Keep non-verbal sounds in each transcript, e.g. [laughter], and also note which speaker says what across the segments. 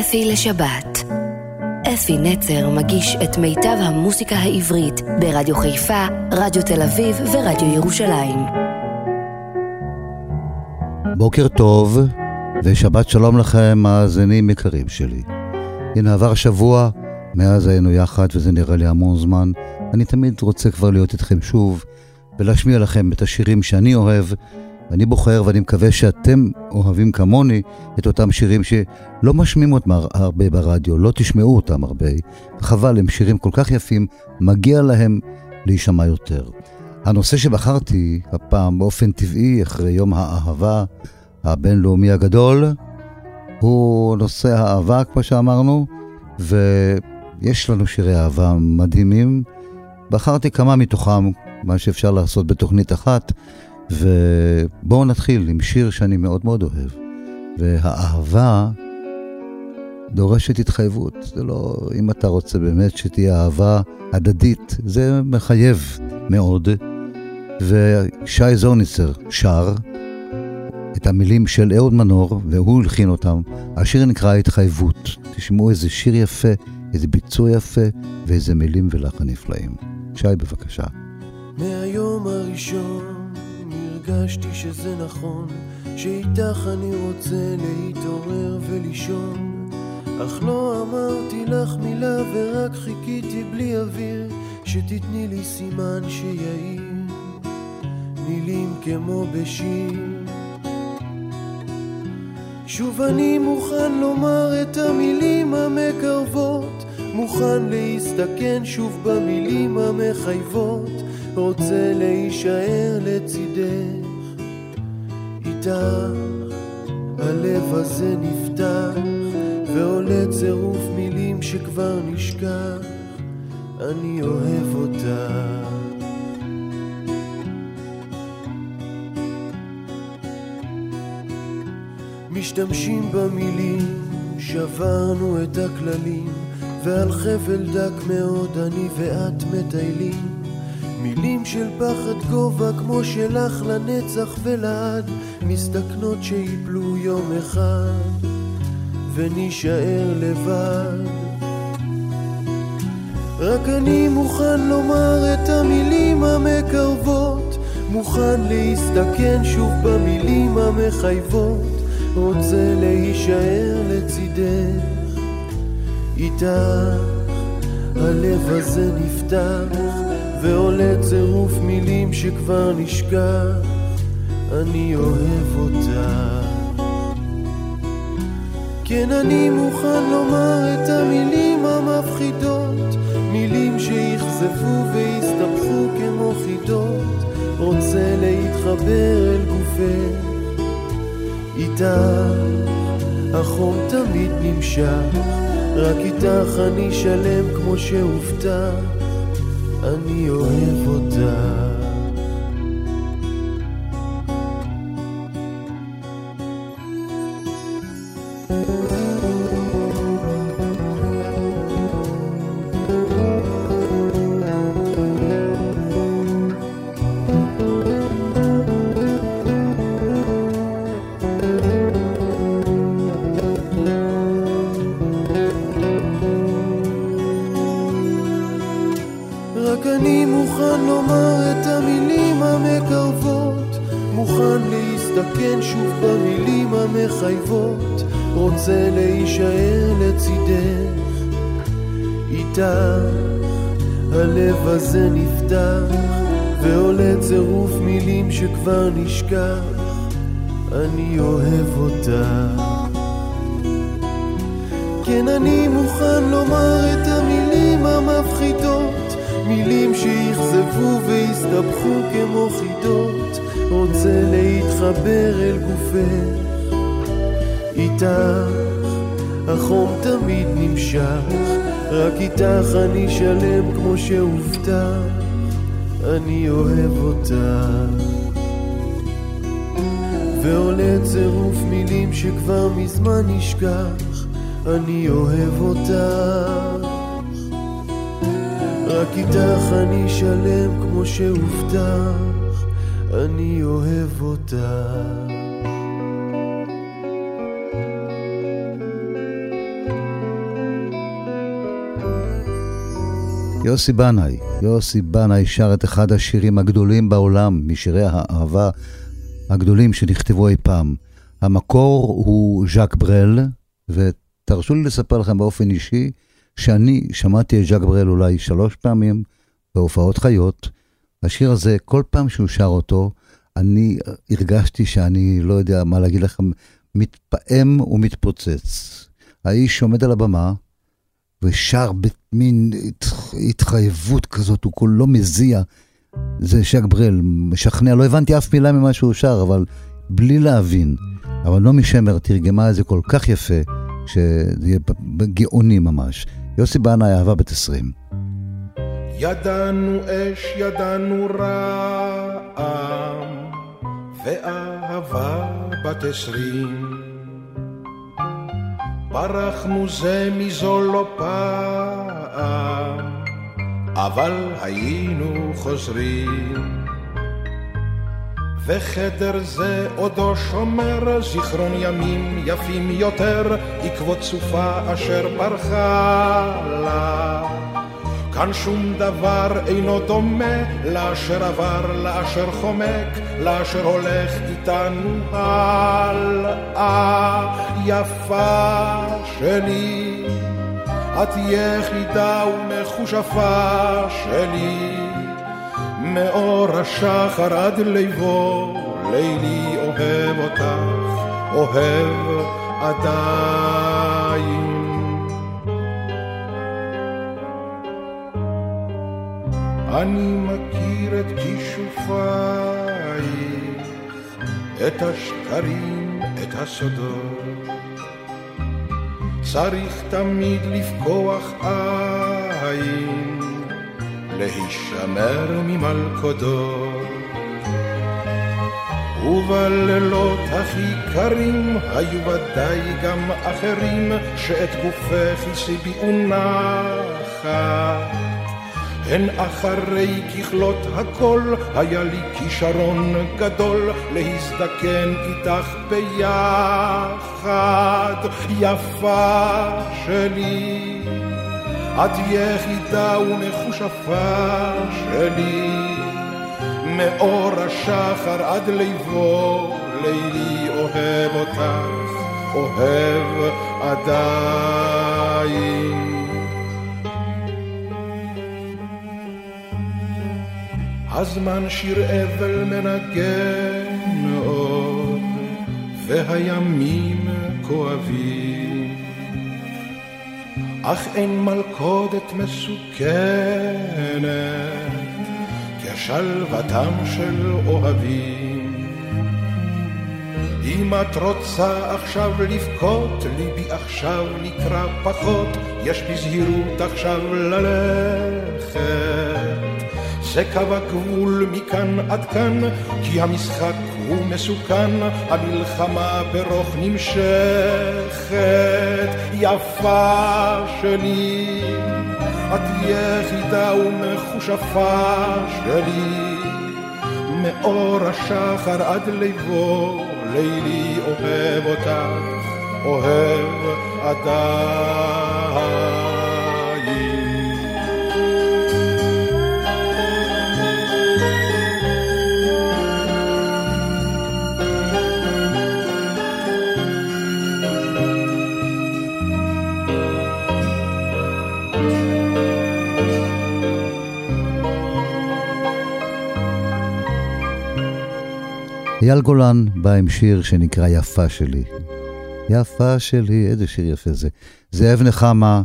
Speaker 1: אפי לשבת. אפי נצר מגיש את מיטב המוסיקה העברית ברדיו חיפה, רדיו תל אביב ורדיו ירושלים.
Speaker 2: בוקר טוב, ושבת שלום לכם, מאזינים יקרים שלי. הנה עבר שבוע, מאז היינו יחד, וזה נראה לי המון זמן. אני תמיד רוצה כבר להיות איתכם שוב, ולהשמיע לכם את השירים שאני אוהב, ואני בוחר, ואני מקווה שאתם אוהבים כמוני את אותם שירים שלא משמיעים אותם הרבה ברדיו, לא תשמעו אותם הרבה. חבל, הם שירים כל כך יפים, מגיע להם להישמע יותר. הנושא שבחרתי הפעם באופן טבעי, אחרי יום האהבה הבינלאומי הגדול, הוא נושא האהבה, כמו שאמרנו, ויש לנו שירי אהבה מדהימים. בחרתי כמה מתוכם, מה שאפשר לעשות בתוכנית אחת, ובואו נתחיל עם שיר שאני מאוד מאוד אוהב. והאהבה דורשת התחייבות. זה לא, אם אתה רוצה באמת שתהיה אהבה הדדית, זה מחייב מאוד. ושי זורניצר שר את המילים של אהוד מנור, והוא הלחין אותם. השיר נקרא התחייבות. תשמעו איזה שיר יפה, איזה ביצוע יפה, ואיזה מילים ולחן נפלאים. שי, בבקשה.
Speaker 3: מהיום הראשון הרגשתי שזה נכון, שאיתך אני רוצה להתעורר ולישון. אך לא אמרתי לך מילה ורק חיכיתי בלי אוויר, שתתני לי סימן שיעיר, מילים כמו בשיר. שוב אני מוכן לומר את המילים המקרבות, מוכן להסתכן שוב במילים המחייבות, רוצה להישאר לצידך, איתך הלב הזה נפתח, ועולה צירוף מילים שכבר נשכח, אני אוהב אותך. משתמשים במילים, שברנו את הכללים, ועל חבל דק מאוד אני ואת מטיילים. מילים של פחד גובה כמו שלך לנצח ולעד, מסתכנות שיפלו יום אחד, ונישאר לבד. רק אני מוכן לומר את המילים המקרבות, מוכן להסתכן שוב במילים המחייבות. רוצה להישאר לצידך, איתך הלב הזה נפתח, ועולה צירוף מילים שכבר נשכח, אני אוהב אותך. כן, אני מוכן לומר את המילים המפחידות, מילים שיכזבו ויסתבכו כמו חידות, רוצה להתחבר אל גופך. איתך החום תמיד נמשך, רק איתך אני שלם כמו שהובטח, אני אוהב אותך. נמשך, רק איתך אני שלם כמו שהובטח, אני אוהב אותך. ועולה צירוף מילים שכבר מזמן נשכח, אני אוהב אותך. רק איתך אני שלם כמו שהובטח, אני אוהב אותך.
Speaker 2: יוסי בנאי, יוסי בנאי שר את אחד השירים הגדולים בעולם, משירי האהבה הגדולים שנכתבו אי פעם. המקור הוא ז'אק ברל, ותרשו לי לספר לכם באופן אישי, שאני שמעתי את ז'אק ברל אולי שלוש פעמים בהופעות חיות. השיר הזה, כל פעם שהוא שר אותו, אני הרגשתי שאני, לא יודע מה להגיד לכם, מתפעם ומתפוצץ. האיש עומד על הבמה ושר במין התחייבות כזאת, הוא כולו מזיע. זה שק ברל, משכנע, לא הבנתי אף מילה ממה שהוא שר, אבל בלי להבין. אבל נעמי שמר תרגמה את זה כל כך יפה, שזה יהיה גאוני ממש. יוסי בנאי אהבה בת עשרים.
Speaker 4: ידענו אש, ידענו רעם, ואהבה בת עשרים. ברחנו זה מזו לא פעם, אבל היינו חוזרים. וחדר זה עודו שומר זיכרון ימים יפים יותר, עקבות סופה אשר ברחה לה. כאן שום דבר אינו דומה לאשר עבר, לאשר חומק, לאשר הולך איתנו הלאה. יפה שלי, את יחידה ומכושפה שלי, מאור השחר עד ליבו, לילי אוהב אותך, אוהב עדיין. אני מכיר את כישופייך, את השקרים, את הסודות. צריך תמיד לפקוח עין, להישמר ממלכודות. ובלילות הכי קרים היו ודאי גם אחרים שאת גופך הסיביאו נחת. הן אחרי ככלות הכל, היה לי כישרון גדול להזדקן איתך ביחד, יפה שלי. את יחידה ומכושפה שלי, מאור השחר עד ליבו, לילי אוהב אותך, אוהב עדיין. הזמן שיר אבל מנגן עוד, והימים כואבים. אך אין מלכודת מסוכנת, כשלוותם של אוהבים. אם את רוצה עכשיו לבכות, ליבי עכשיו נקרא פחות, יש בזהירות עכשיו ללכת. זה קו הגבול מכאן עד כאן, כי המשחק הוא מסוכן, המלחמה ברוך נמשכת. יפה שלי, את יחידה ומכושפה שלי, מאור השחר עד ליבו, לילי אוהב אותך, אוהב עדיין.
Speaker 2: אייל גולן בא עם שיר שנקרא יפה שלי. יפה שלי, איזה שיר יפה זה. זאב נחמה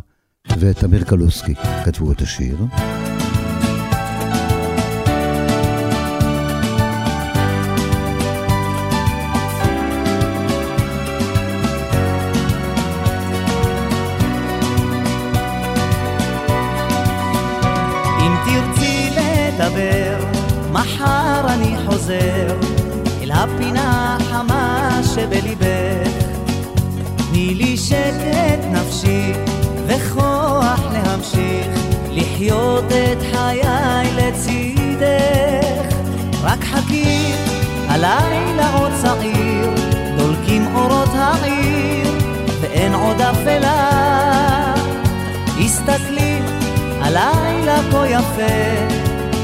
Speaker 2: ותמיר קלוסקי כתבו את השיר.
Speaker 5: הלילה כה יפה,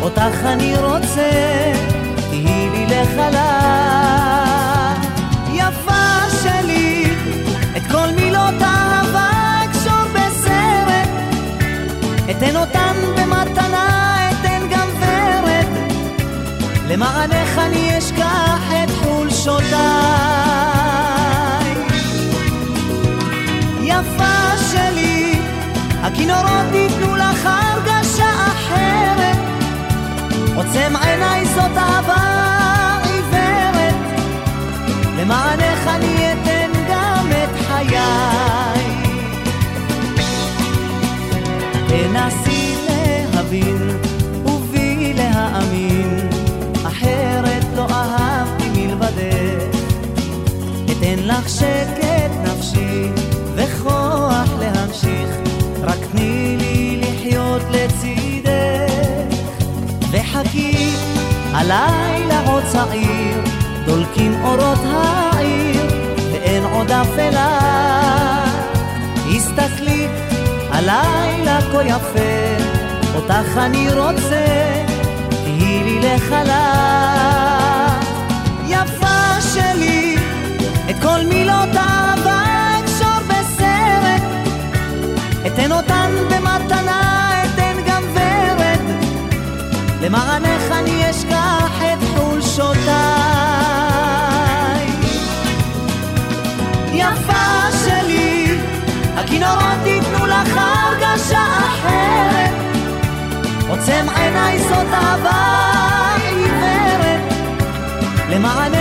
Speaker 5: אותך אני רוצה, תהי לי לחלל. יפה שלי, את כל מילות אהבה אקשור בסרט, אתן אותן במתנה, אתן גם ורד, למענך אני אשכח את חולשותיי. יפה שלי, הכינורות ייתנו לך הרגשה אחרת, עוצם עיניי זאת אהבה עיוורת, למענך אני אתן גם את חיי. תנסי להבין ובי להאמין, אחרת לא אהבתי מלבדך. אתן לך שקט נפשי וכוח להמשיך, רק תני לי לחיות לצידך. וחכי, הלילה עוד צעיר, דולקים אורות העיר, ואין עוד אפלה. הסתכלי, הלילה כה יפה, אותך אני רוצה, תהי לי לחלל. יפה שלי, את כל מילות אתן אותן במתנה, אתן גם ורד, למענך אני אשכח את חולשותיי. יפה שלי, הכינורות ייתנו לך הרגשה אחרת, עוצם עיניי זאת אהבה עיוורת, למענך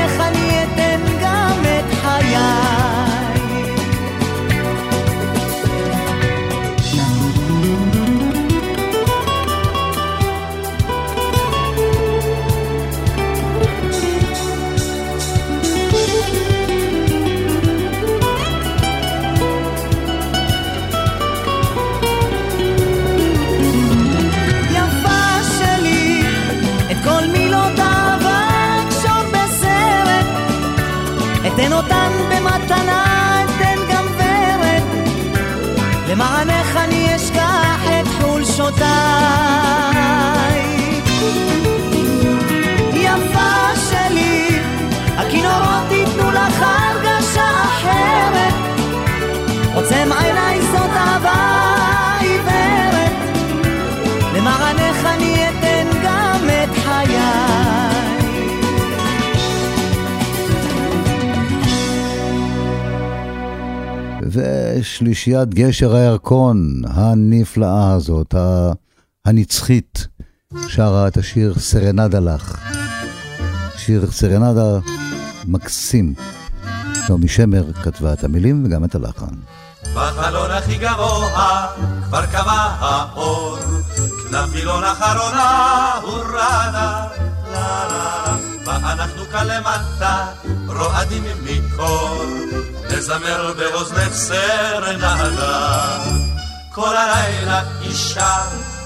Speaker 2: ושלישיית גשר הירקון הנפלאה הזאת, הנצחית, שרה את השיר סרנדה לך. שיר סרנדה מקסים. נעמי שמר כתבה את המילים וגם את הלחן.
Speaker 6: בחלון הכי גבוה כבר קבע האור, כנפילון אחרונה הורדה, לה לה לה, ואנחנו כאן למטה רועדים מקור, נזמר באוזנך סרנדה. כל הלילה אישה,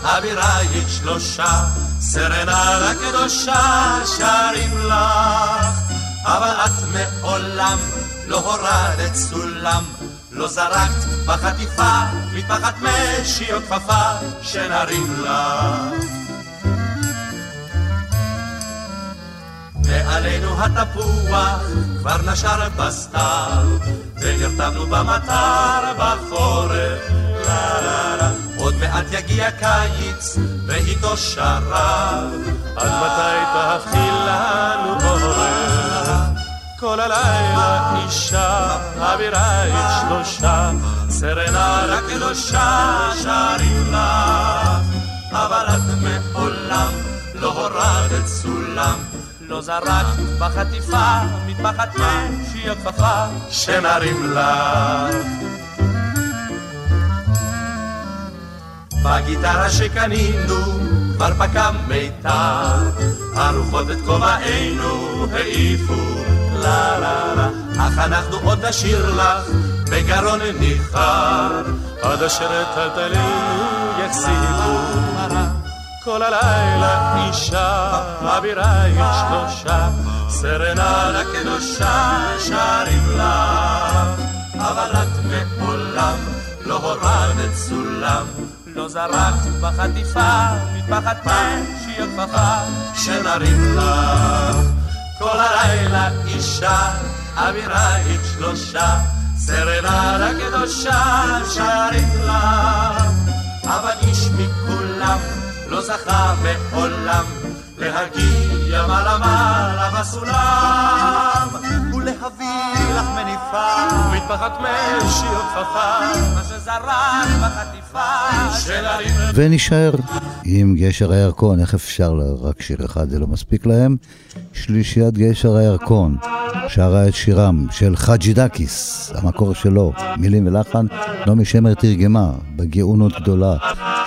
Speaker 6: אבירייך שלושה, סרנדה קדושה שרים לך, אבל את מעולם לא הורדת סולם, לא זרקת בחטיפה, מטפחת משי או כפפה, שנרים לך. מעלינו התפוח כבר נשר בסתיו, ונרתמנו במטר בחורף, לה לה לה. עוד מעט יגיע קיץ, ואיתו שרב, עד מתי תהפכי לנו עורף? כל הלילה אישה, אבירייך שלושה, סרנדה קדושה שרים לך, אבל את מעולם לא הורדת סולם, לא זרקת בחטיפה, מטפחת משי או כפפה, שנרים לך. בגיטרה שקנינו כבר פקע מיתר, הרוחות את כובענו העיפו, לה לה לה, אך אנחנו עוד נשאיר לך בגרון ניחר, עד אשר טלטלינו יחזיקו. כל הלילה אישה, אבירייך שלושה, סרנדה קדושה שרים לך, אבל את מעולם לא הורדת סולם,
Speaker 7: לא זרק בחטיפה, מטפחת משי הכפפה, שנרים לך כל הלילה אישה, אווירית שלושה, סרנדה קדושה, שרים לך, אבל איש מכולם לא זכה מעולם להגיע מעלה מעלה בסולם ולהביא לך מניפה מטפחת משי וכפפה מה שזרק בחטיפה של הרים
Speaker 2: ונשאר עם גשר הירקון, איך אפשר, רק שיר אחד זה לא מספיק להם. שלישיית גשר הירקון, שרה את שירם של חאג'י דקיס, המקור שלו, מילים ולחן, נעמי שמר תרגמה, בגאונות גדולה.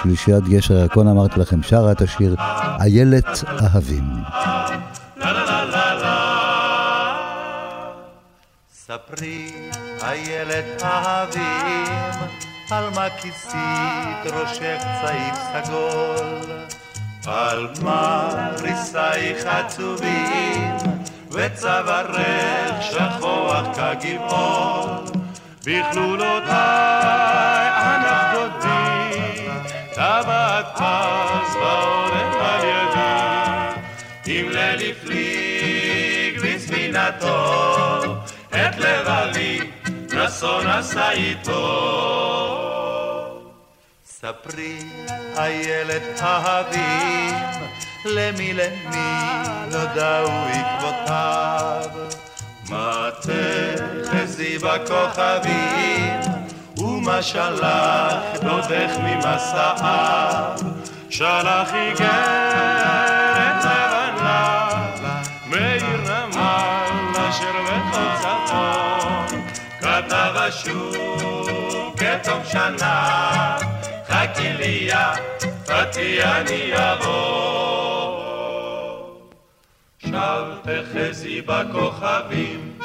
Speaker 2: שלישיית גשר הירקון, אמרתי לכם, שרה את השיר איילת אהבים.
Speaker 6: ספרי, איילת אהבים, על מה כיסית ראשך צעיף סגול, על מה ריסייך עצובים, וצווארך שכוח כגבעול, בכלולותיי ענף דודי, טבעת פז בעורף על ידי, אם ליל הפליג בספינתו, לבבי נסון עשה איתו. ספרי, איילת אהבים, למי למי נודעו עקבותיו. מה תחזי בכוכבים, ומה שלח דודך ממסעיו. שלח איגרת לבנה, מאיר נמל אשר בתוצאתו. כתב השוק כתום שנה, חכי לי יא, פתי אני אבוא. שב תחזי בכוכבים,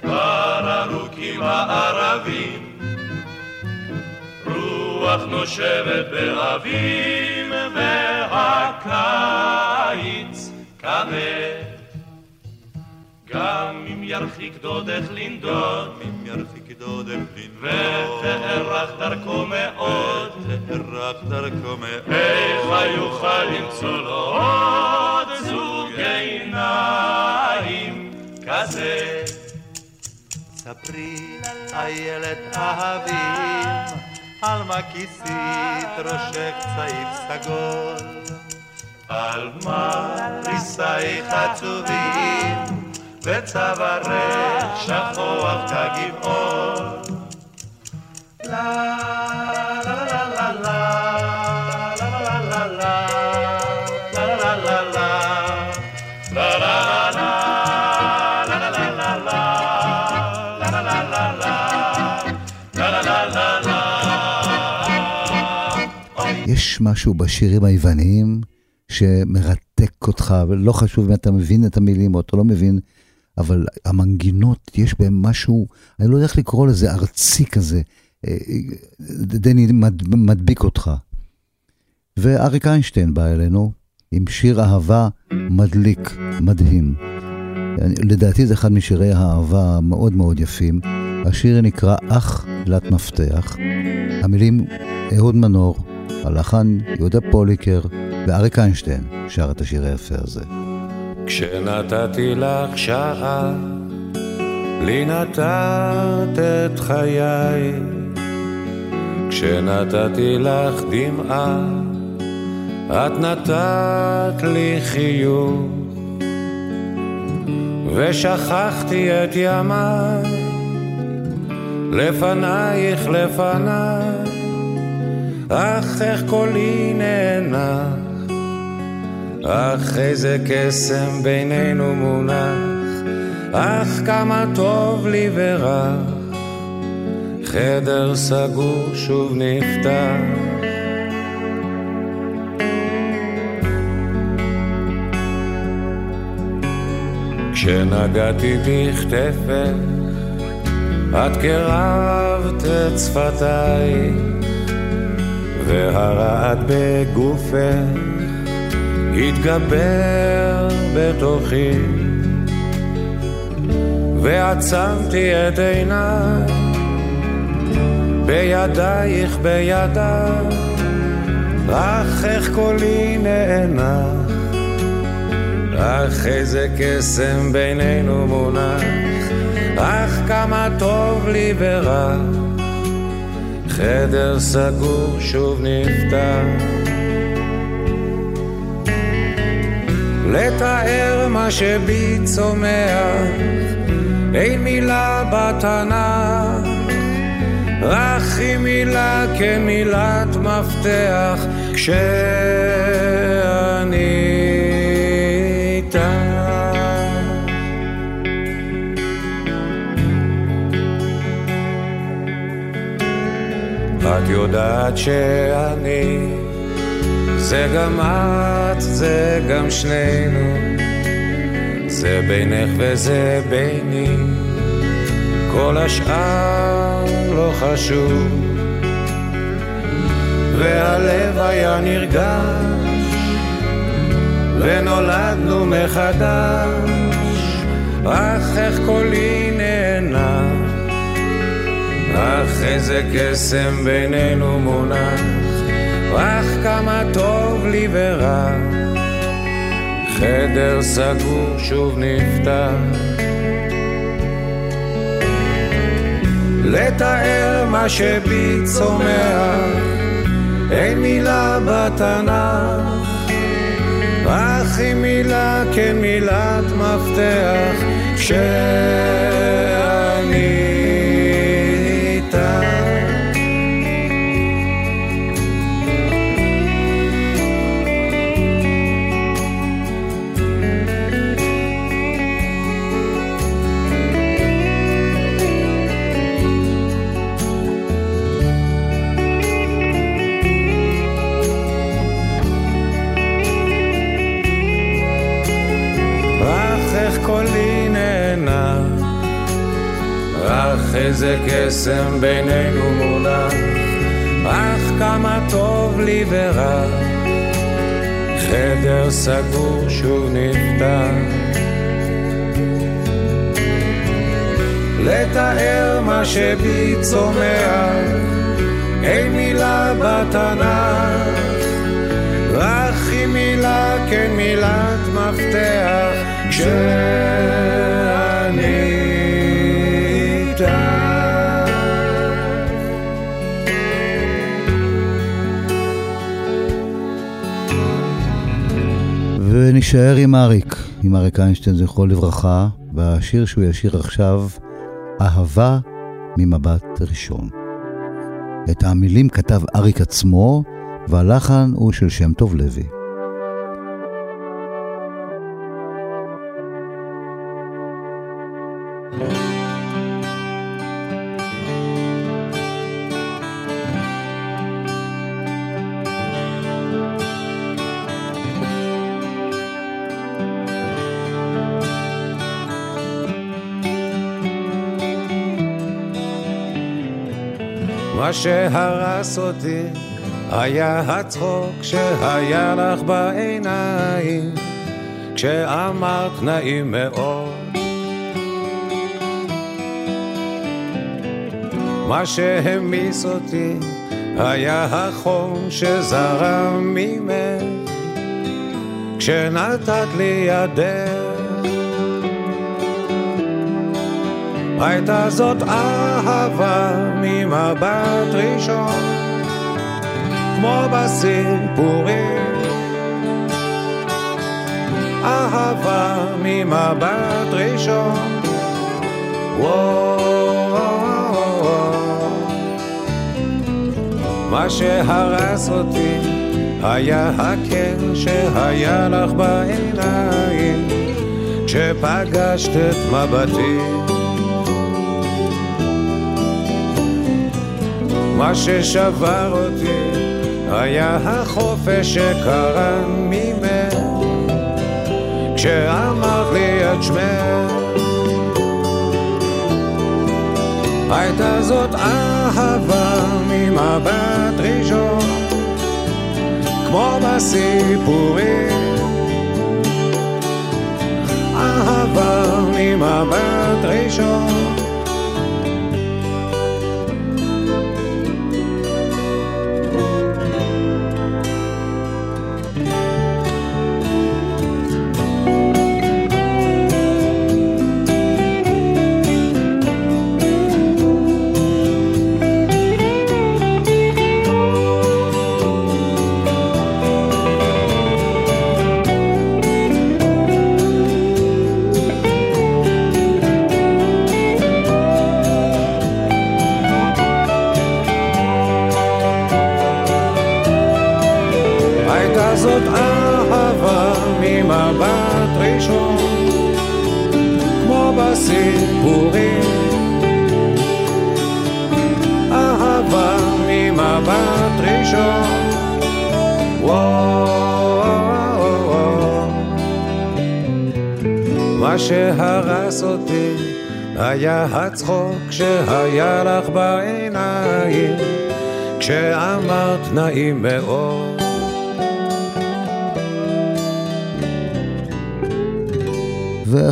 Speaker 6: כבר ארוכים הערבים, רוח נושבת באביב והקיץ כבד. גם אם ירחיק דודך לנדוד,
Speaker 8: אם ירחיק דודך לנדוד,
Speaker 7: ותארך דרכו מאוד,
Speaker 8: תארך דרכו מאוד,
Speaker 7: איך יוכל למצוא לו עוד זוג עיניים? כזה?
Speaker 6: ספרי, איילת אהבים, על מה כיסית ראשך צעיף סגול, על מה ריסייך עצובים,
Speaker 2: יש משהו בשירים היווניים שמרתק אותך, ולא חשוב אם אתה מבין את המילים או אתה לא מבין, אבל המנגינות, יש בהם משהו, אני לא יודע איך לקרוא לזה, ארצי כזה, אה, דני מדביק אותך. ואריק איינשטיין בא אלינו עם שיר אהבה מדליק, מדהים. לדעתי זה אחד משירי האהבה המאוד מאוד יפים. השיר נקרא אח תלת מפתח. המילים אהוד מנור, הלחן יהודה פוליקר ואריק איינשטיין שר את השיר היפה הזה.
Speaker 9: כשנתתי לך שעה, לי נתת את חיי. כשנתתי לך דמעה, את נתת לי חיוך. ושכחתי את ימיי, לפנייך לפניי, אך איך קולי נאנח, אך איזה קסם בינינו מונח, אך כמה טוב לי ורך, חדר סגור שוב נפתח. כשנגעתי בכתפך, את קרבת את שפתיי, והרעד בגופך התגבר בתוכי, ועצמתי את עיניי וידייך בידיו, אך איך קולי נאנח, אך איזה קסם בינינו מונח, אך כמה טוב לי ורע, חדר סגור שוב נפתח. לתאר מה שבי צומח, אין מילה בתנ"ך, רק היא מילה כמילת מפתח, כשאני איתה. את יודעת שאני זה גם את, זה גם שנינו, זה בינך וזה ביני, כל השאר לא חשוב. והלב היה נרגש, ונולדנו מחדש, אך איך קולי נהנה, אך איזה קסם בינינו מונח. אך כמה טוב לי ורע, חדר סגור שוב נפתח. לתאר מה שבי צומח, אין מילה בתנ"ך, אך היא מילה כן מילת מפתח, כשאני קסם בינינו מונח, אך כמה טוב לי ורע, חדר סגור שוב נפתח. לתאר מה שבי צומח, אין מילה בתנ"ך, רק היא מילה כן מילת מפתח, כשאני
Speaker 2: ונשאר עם אריק, עם אריק איינשטיין, זכרו לברכה, והשיר שהוא ישיר עכשיו, אהבה ממבט ראשון. את המילים כתב אריק עצמו, והלחן הוא של שם טוב לוי.
Speaker 9: מה שהרס אותי היה הצחוק שהיה לך בעיניים כשאמרת נעים מאוד. מה שהמיס אותי היה החום שזרם ממך כשנתת לי ידך הייתה זאת אהבה ממבט ראשון, כמו בסיפורים. אהבה ממבט ראשון, מה שהרס אותי היה הקן שהיה לך בעיניים כשפגשת את מבטי מה ששבר אותי היה החופש שקרן ממך. כשאמרת לי את שמך הייתה זאת אהבה ממבט ראשון כמו בסיפורים. אהבה ממבט ראשון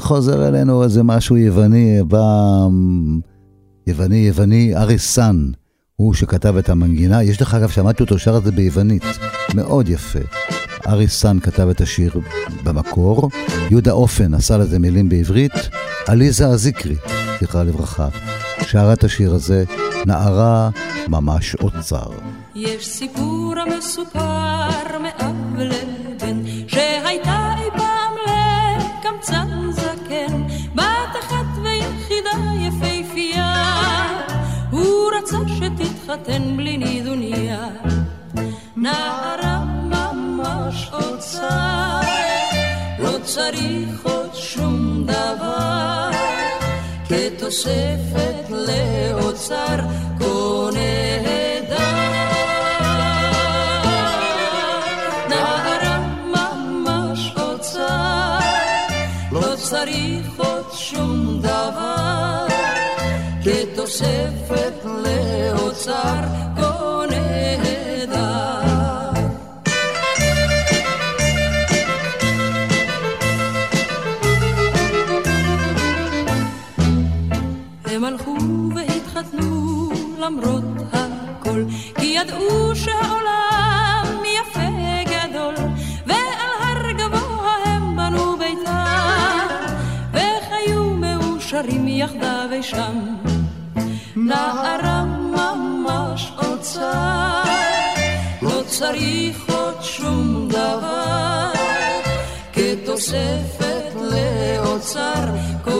Speaker 2: וחוזר אלינו איזה משהו יווני, בא... יווני, יווני, אריסן, הוא שכתב את המנגינה. יש לך, אגב, שמעתי אותו שר את זה ביוונית, מאוד יפה. אריסן כתב את השיר במקור, יהודה אופן עשה לזה מילים בעברית, עליזה אזיקרי, זכרה לברכה, שרה את השיר הזה, נערה ממש אוצר.
Speaker 10: יש סיפור המסופר מאב שתתחתן בלי נידוניה. נערה ממש אוצר, לא צריך עוד שום דבר, כתוספת לאוצר כה נהדר. נערה ממש אוצר, לא צריך עוד שום דבר, כתוספת לאוצר כה נהדר. הם הלכו והתחתנו למרות הכל, כי ידעו שהעולם יפה גדול, ועל הר גבוה הם בנו ביתם, וחיו מאושרים יחדיו אי שם. נערה ממש אוצר, לא צריך עוד שום דבר, כתוספת לאוצר כה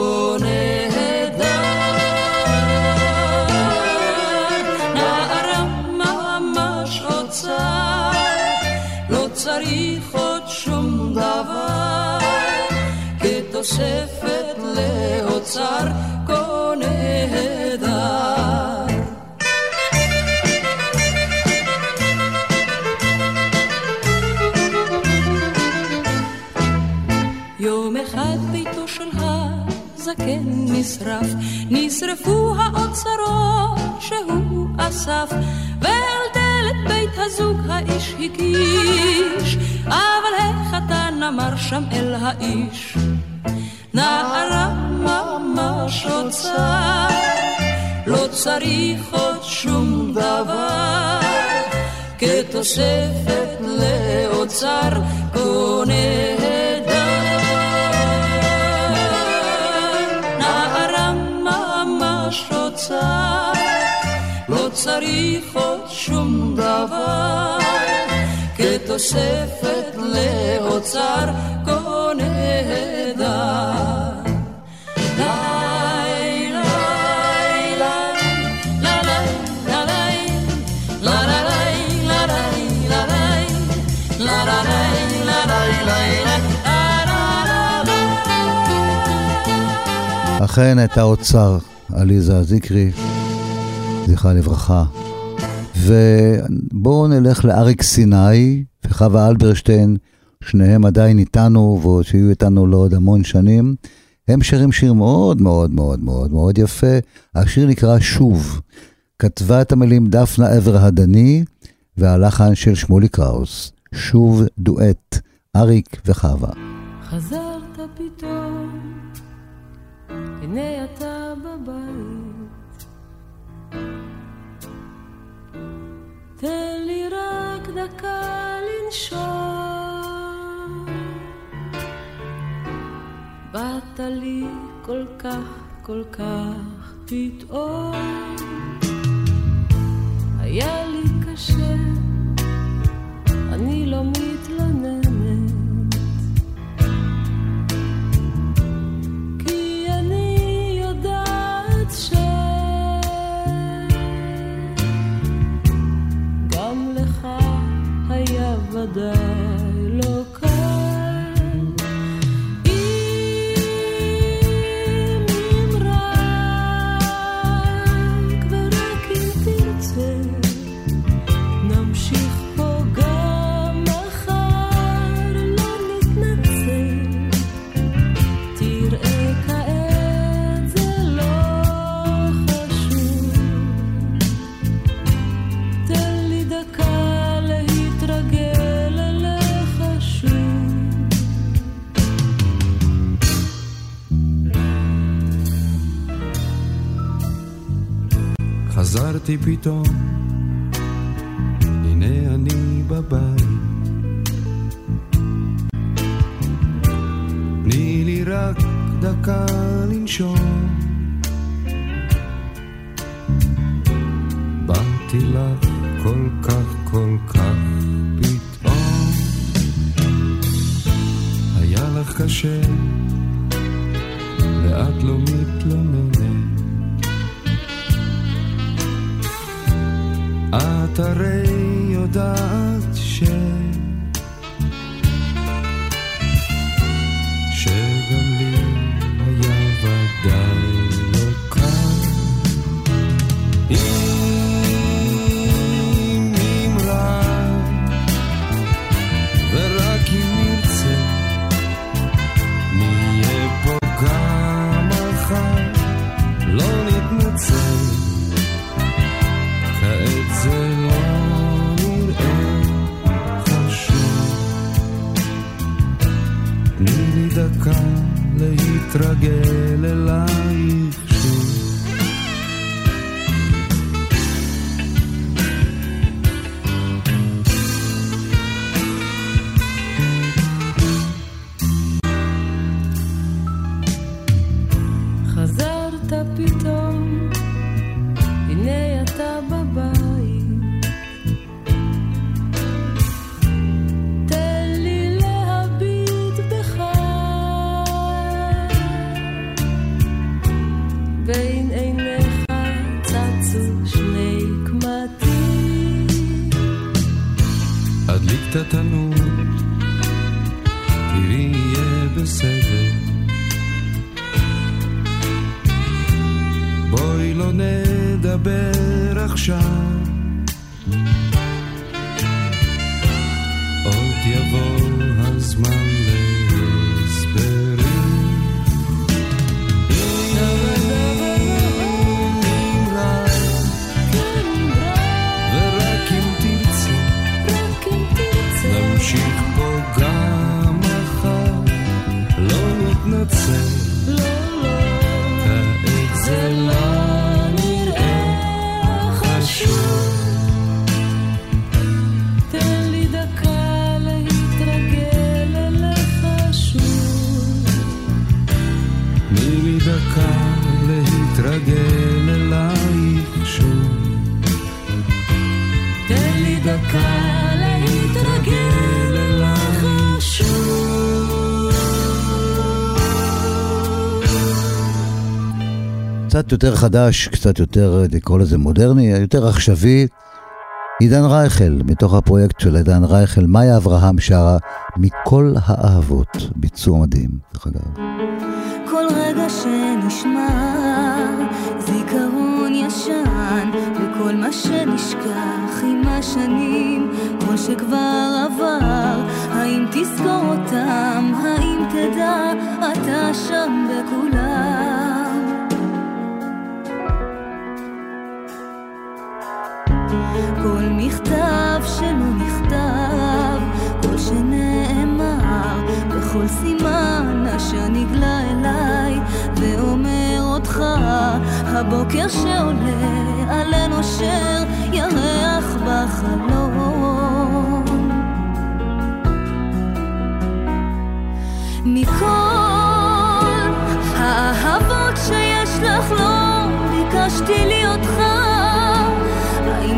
Speaker 10: כתוספת לאוצר כה נהדר. יום אחד ביתו של הזקן נשרף, נשרפו האוצרות שהוא אסף, ועל דלת בית הזוג האיש הגיש, אבל החתן אמר שם אל האיש, נערה ממש אוצר, לא צריך עוד שום דבר, כתוספת לאוצר כה נהדר. נערה ממש אוצר, לא צריך עוד שום דבר, כתוספת לאוצר כה
Speaker 2: אכן את האוצר, עליזה זיקרי, זכרה לברכה. ובואו נלך לאריק סיני וחווה אלברשטיין, שניהם עדיין איתנו, ועוד שיהיו איתנו לעוד המון שנים. הם שרים שיר מאוד מאוד מאוד מאוד מאוד יפה. השיר נקרא שוב. כתבה את המילים דפנה עבר הדני, והלחן של שמולי קראוס. שוב דואט, אריק וחווה.
Speaker 10: חזרת פתאום, הנה אתה בבית. תן לי רק דקה לנשום. באת לי כל כך, כל כך פתאום. היה לי קשה, אני לא מתלוננת. כי אני יודעת ש... גם לך היה ודאי
Speaker 11: חזרתי פתאום, הנה
Speaker 2: קצת יותר חדש, קצת יותר, נקרא לזה מודרני, יותר עכשווי. עידן רייכל, מתוך הפרויקט של עידן רייכל, מאיה אברהם שרה מכל האהבות, ביצוע מדהים, דרך אגב.
Speaker 12: כל רגע שנשמר, זיכרון ישן, וכל מה שנשכח עם השנים, כל שכבר עבר, האם תזכור אותם, האם תדע, אתה שם בכולם. מכתב שלא נכתב, כל שנאמר, בכל סימן אשר נגלה אליי, ואומר אותך, הבוקר שעולה על אנושר, ירח בחלום. מכל האהבות שיש לך לא ביקשתי ליותך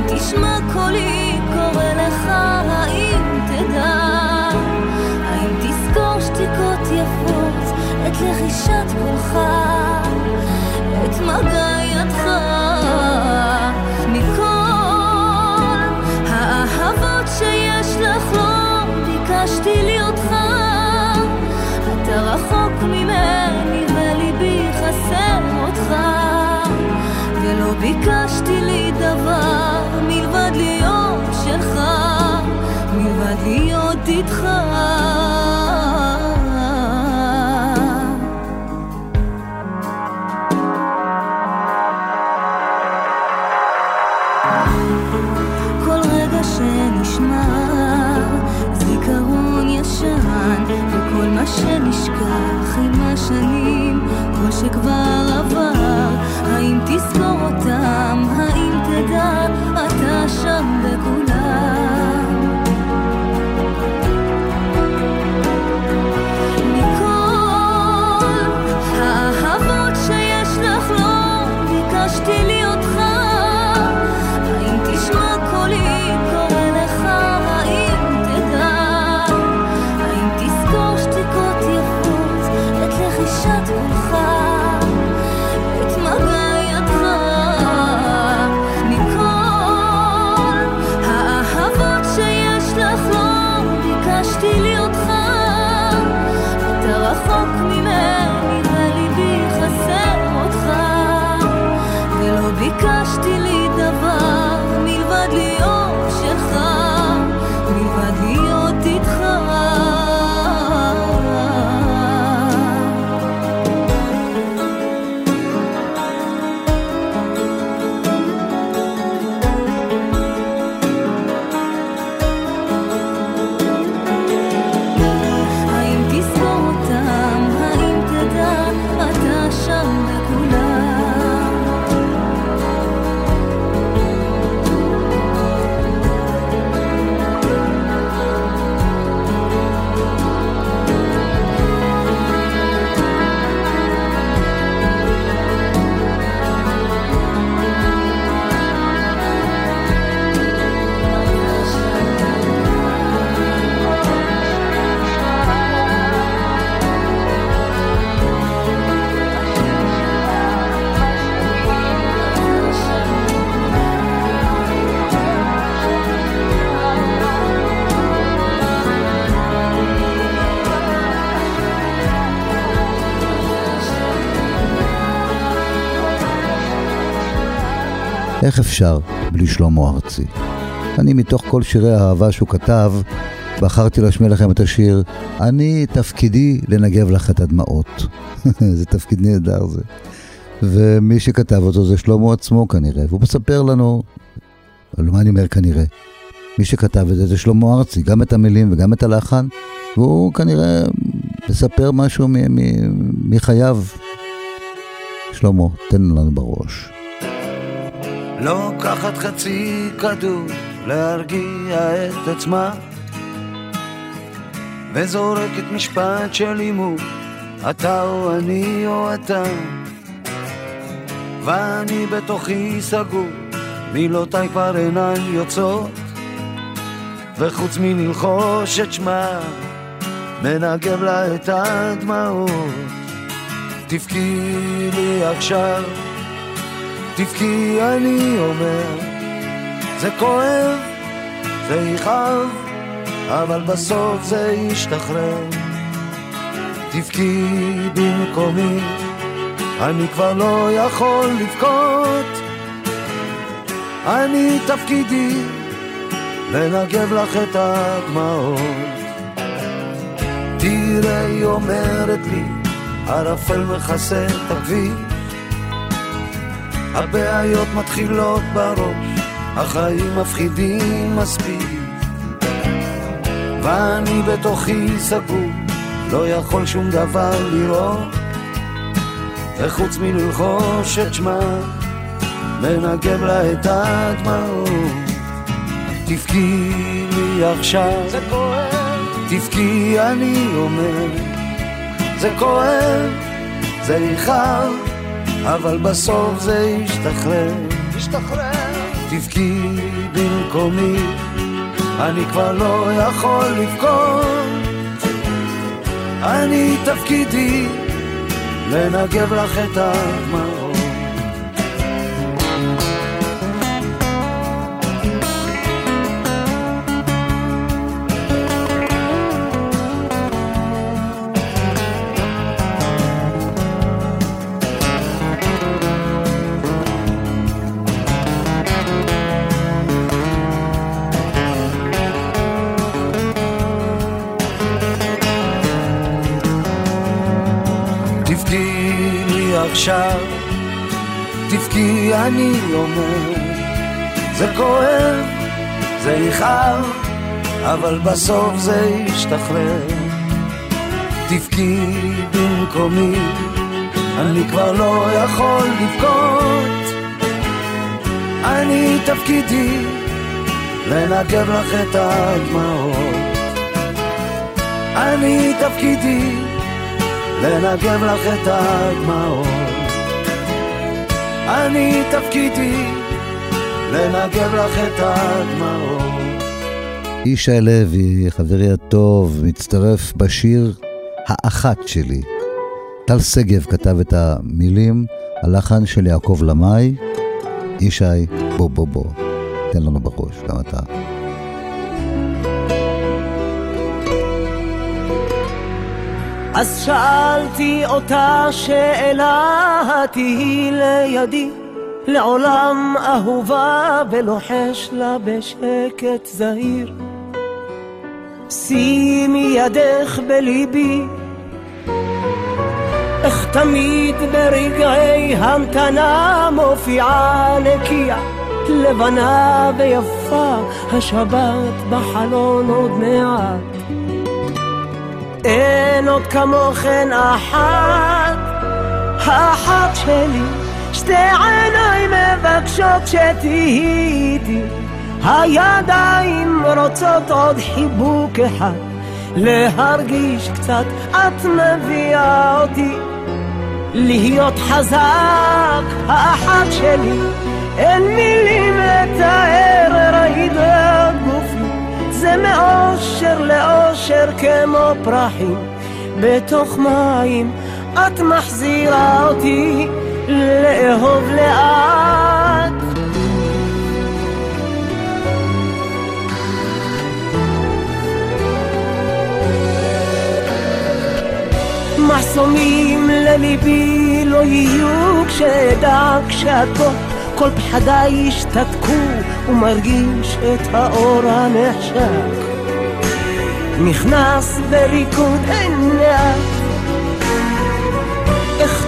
Speaker 12: תשמע קולי קורא לך, האם תדע? האם תזכור שתיקות יפות, את לחישת קולך, את מגע ידך? מכל האהבות שיש לך לא ביקשתי ליותך, אתה רחוק ממני וליבי חסר אותך. ולא ביקשתי לי דבר מלבד להיות
Speaker 2: איך אפשר בלי שלמה ארצי? אני מתוך כל שירי האהבה שהוא כתב, בחרתי להשמיע לכם את השיר "אני תפקידי לנגב לך את הדמעות". [laughs] זה תפקיד נהדר זה. ומי שכתב אותו זה שלמה עצמו כנראה, והוא מספר לנו, על מה אני אומר כנראה? מי שכתב את זה זה שלמה ארצי, גם את המילים וגם את הלחן, והוא כנראה מספר משהו מחייו. שלמה, תן לנו בראש.
Speaker 13: לוקחת חצי כדור להרגיע את עצמה. וזורקת משפט של לימוד, אתה או אני או אתה ואני בתוכי סגור, מילותיי כבר אינן יוצאות. וחוץ מללחוש את שמה, מנגב לה את הדמעות. תבכי לי עכשיו, תבכי אני אומר, זה כואב, זה יכאב, אבל בסוף זה ישתחרר. תבכי במקומי, אני כבר לא יכול לבכות, אני תפקידי לנגב לך את הדמעות. תראה, היא אומרת לי, ערפל מכסה את הכביש, הבעיות מתחילות בראש, החיים מפחידים מספיק. ואני בתוכי סגור, לא יכול שום דבר לראות, וחוץ מללחוש את שמה, מנגב לה את הדמעות. תבכי לי עכשיו, זה כואב, תבכי אני אומר, זה כואב, זה יכאב, אבל בסוף זה ישתחרר, תבכי במקומי, אני כבר לא יכול לבכות, אני תפקידי לנגב לך את הדמעות. עכשיו, תבכי אני אומר, זה כואב, זה יכאב, אבל בסוף זה ישתחרר. תבכי במקומי, אני כבר לא יכול לבכות, אני תפקידי לנגב לך את הדמעות. אני תפקידי לנגב לך את הדמעות. אני תפקידי לנגב לך את הדמעות.
Speaker 2: ישי לוי, חברי הטוב, מצטרף בשיר האחת שלי. טל שגב כתב את המילים, הלחן של יעקב למאי. ישי, בוא בוא בוא, תן לנו בראש, גם אתה.
Speaker 14: אז שאלתי אותה שאלה, תהי לידי, לעולם אהובה ולוחש לה בשקט זהיר. שימי ידך בליבי, איך תמיד ברגעי המתנה מופיעה נקייה, לבנה ויפה, השבת בחלון עוד מעט. אין עוד כמוכן אחת, האחת שלי, שתי עיניים מבקשות שתהיי איתי, הידיים רוצות עוד חיבוק אחד, להרגיש קצת את מביאה אותי, להיות חזק, האחת שלי, אין מילים לתאר רעידת גופי. זה מאושר לאושר כמו פרחים בתוך מים את מחזירה אותי לאהוב לאט. מחסומים לליבי לא יהיו כשאדע כשאת פה כל פחדיי השתתקו ומרגיש את האור הנחשק נכנס בריקוד עיניה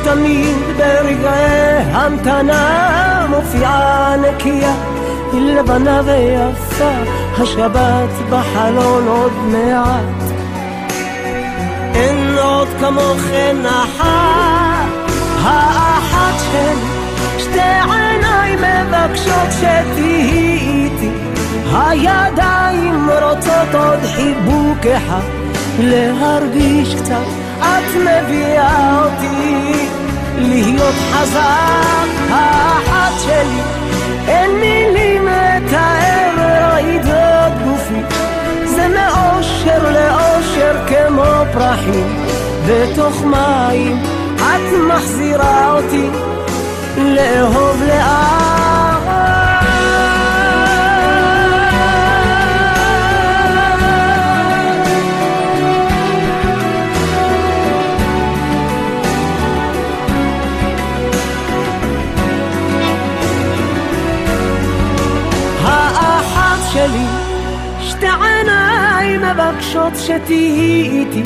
Speaker 14: תמיד ברגעי המתנה מופיעה נקייה לבנה ויפה השבת בחלון עוד מעט. אין עוד כמוכן אחת. האחת שלי שתי עיניים מבקשות שתהיי איתי. הידיים רוצות עוד חיבוק אחד. להרגיש קצת את מביאה אותי להיות חזק האחת שלי. אין מילים לתאר רעידות גופי. זה מאושר לאושר כמו פרחים. בתוך מים את מחזירה אותי לאהוב לאט מבקשות שתהיי איתי.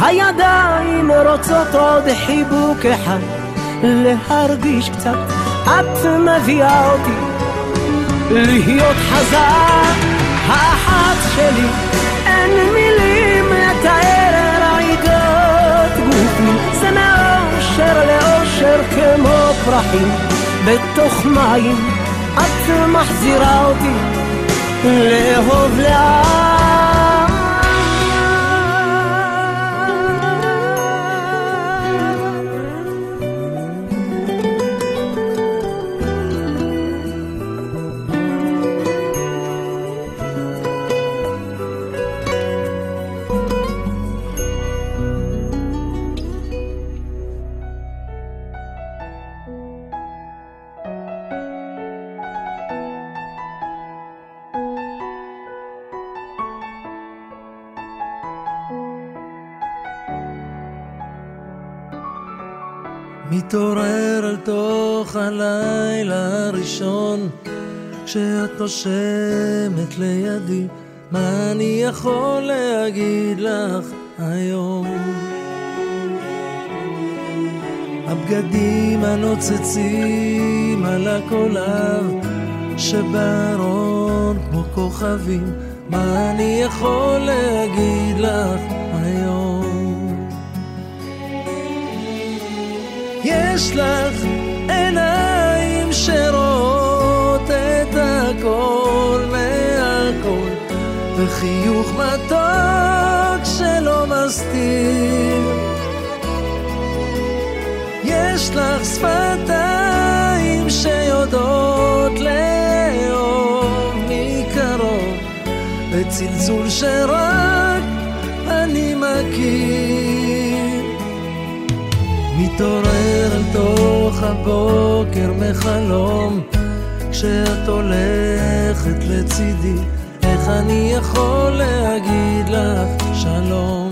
Speaker 14: הידיים רוצות עוד חיבוק אחד להרגיש קצת את מביאה אותי. להיות חזק האחת שלי אין מילים לתאר רעידות גופי. זה מאושר לאושר כמו פרחים בתוך מים את מחזירה אותי לאהוב לאט
Speaker 15: הראשון כשאת נושמת לידי מה אני יכול להגיד לך היום? הבגדים הנוצצים על הקולב שבארון כמו כוכבים מה אני יכול להגיד לך היום? יש לך עיניים שרואות וחיוך מתוק שלא מסתיר. יש לך שפתיים שיודעות לאהוב מקרוב. בצלצול שרק אני מכיר. מתעורר אל תוך הבוקר מחלום כשאת הולכת לצידי אני יכול להגיד לך שלום.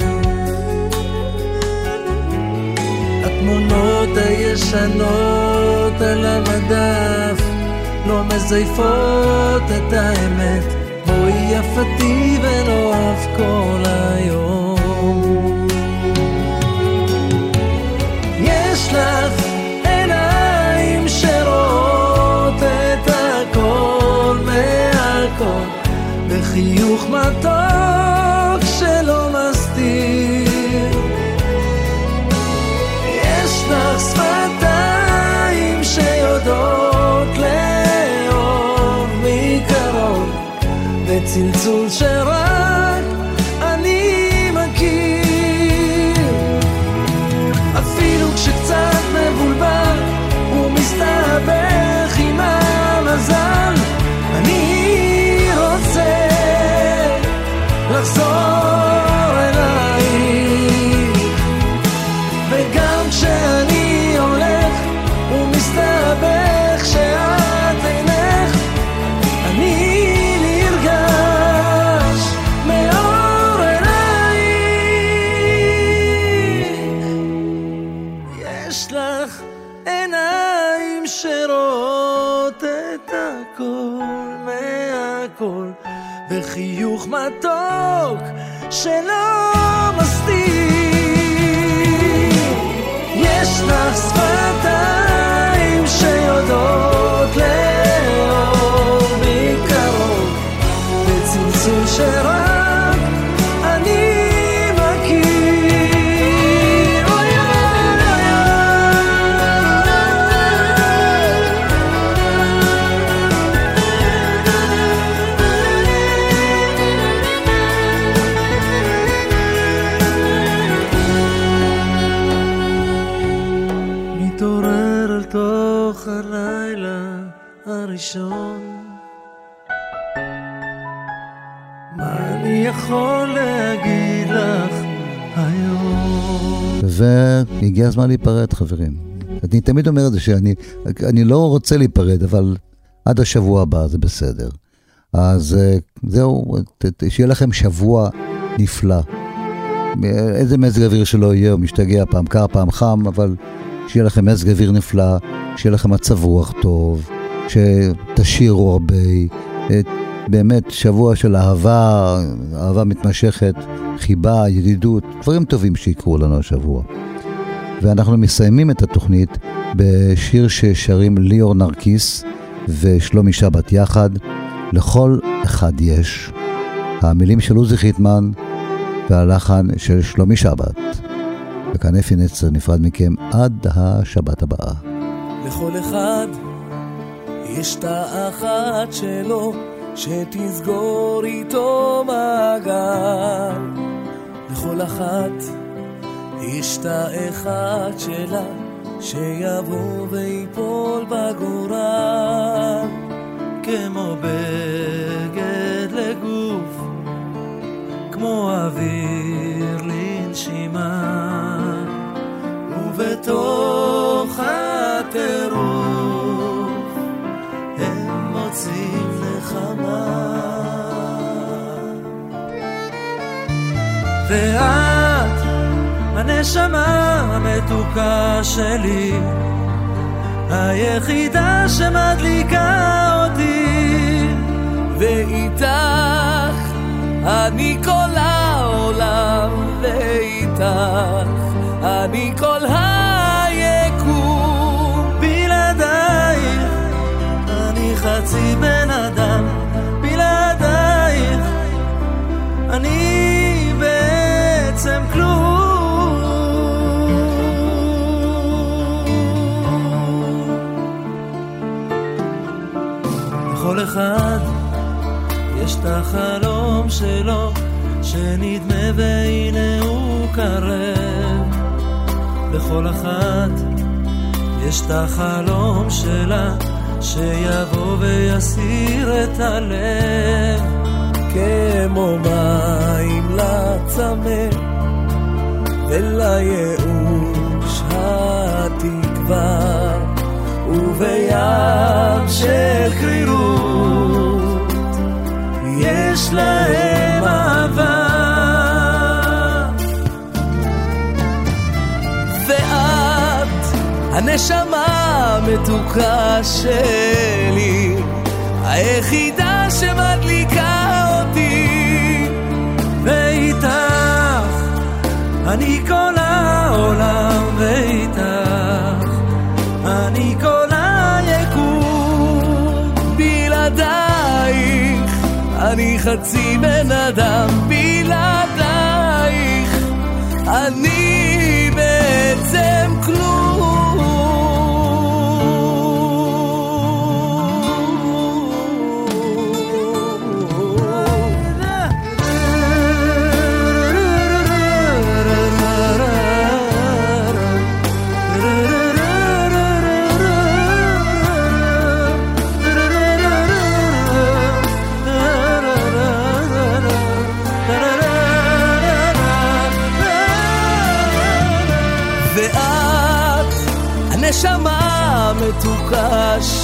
Speaker 15: התמונות הישנות על המדף לא מזייפות את האמת. בואי יפתי ונאהב כל היום בחיוך מתוק שלא מסתיר. יש לך שפתיים שיודעות לאהוב מקרוב בצלצול שרק וחיוך מתוק שלא מסתיר. יש לך
Speaker 2: והגיע הזמן להיפרד, חברים. אני תמיד אומר את זה שאני אני לא רוצה להיפרד, אבל עד השבוע הבא זה בסדר. אז אה, זהו, שיהיה לכם שבוע נפלא. איזה מזג אוויר שלא יהיה, הוא משתגע פעם קר, פעם חם, אבל שיהיה לכם מזג אוויר נפלא, שיהיה לכם מצב רוח טוב, שתשירו הרבה, באמת שבוע של אהבה, אהבה מתמשכת, חיבה, ידידות, דברים טובים שיקרו לנו השבוע. ואנחנו מסיימים את התוכנית בשיר ששרים ליאור נרקיס ושלומי שבת יחד, לכל אחד יש. המילים של עוזי חיטמן והלחן של שלומי שבת. וכאן אפי נצר נפרד מכם עד השבת הבאה.
Speaker 15: לכל אחד יש את האחת שלו, שתסגור איתו מעגל. לכל אחת יש את האחד שלה, שיבוא ויפול בגורל. כמו בגד לגוף, כמו אוויר לנשימה, ובתוך הטירוף מוצאים נחמה. ואת, הנשמה המתוקה שלי, היחידה שמדליקה אותי, ואיתך אני כל העולם, ואיתך אני כל היקום, בלעדייך חצי בן אחד. יש את החלום שלו, שנדמה והנה הוא קרב. לכל אחת יש את החלום שלה שיבוא ויסיר את הלב. כמו מים לצמא ולייאוש התקווה ובים של קרירות יש להם אהבה. הנשמה המתוקה שלי, היחידה שמדליקה אותי, ואיתך אני כל העולם, חצי בן אדם, בלעדייך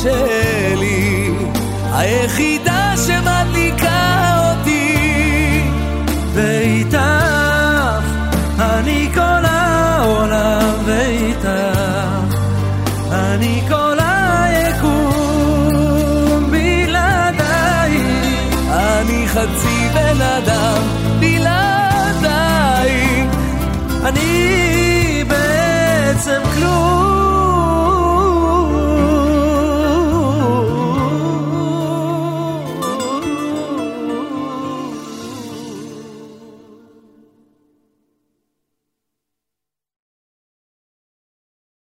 Speaker 15: שלי, היחידה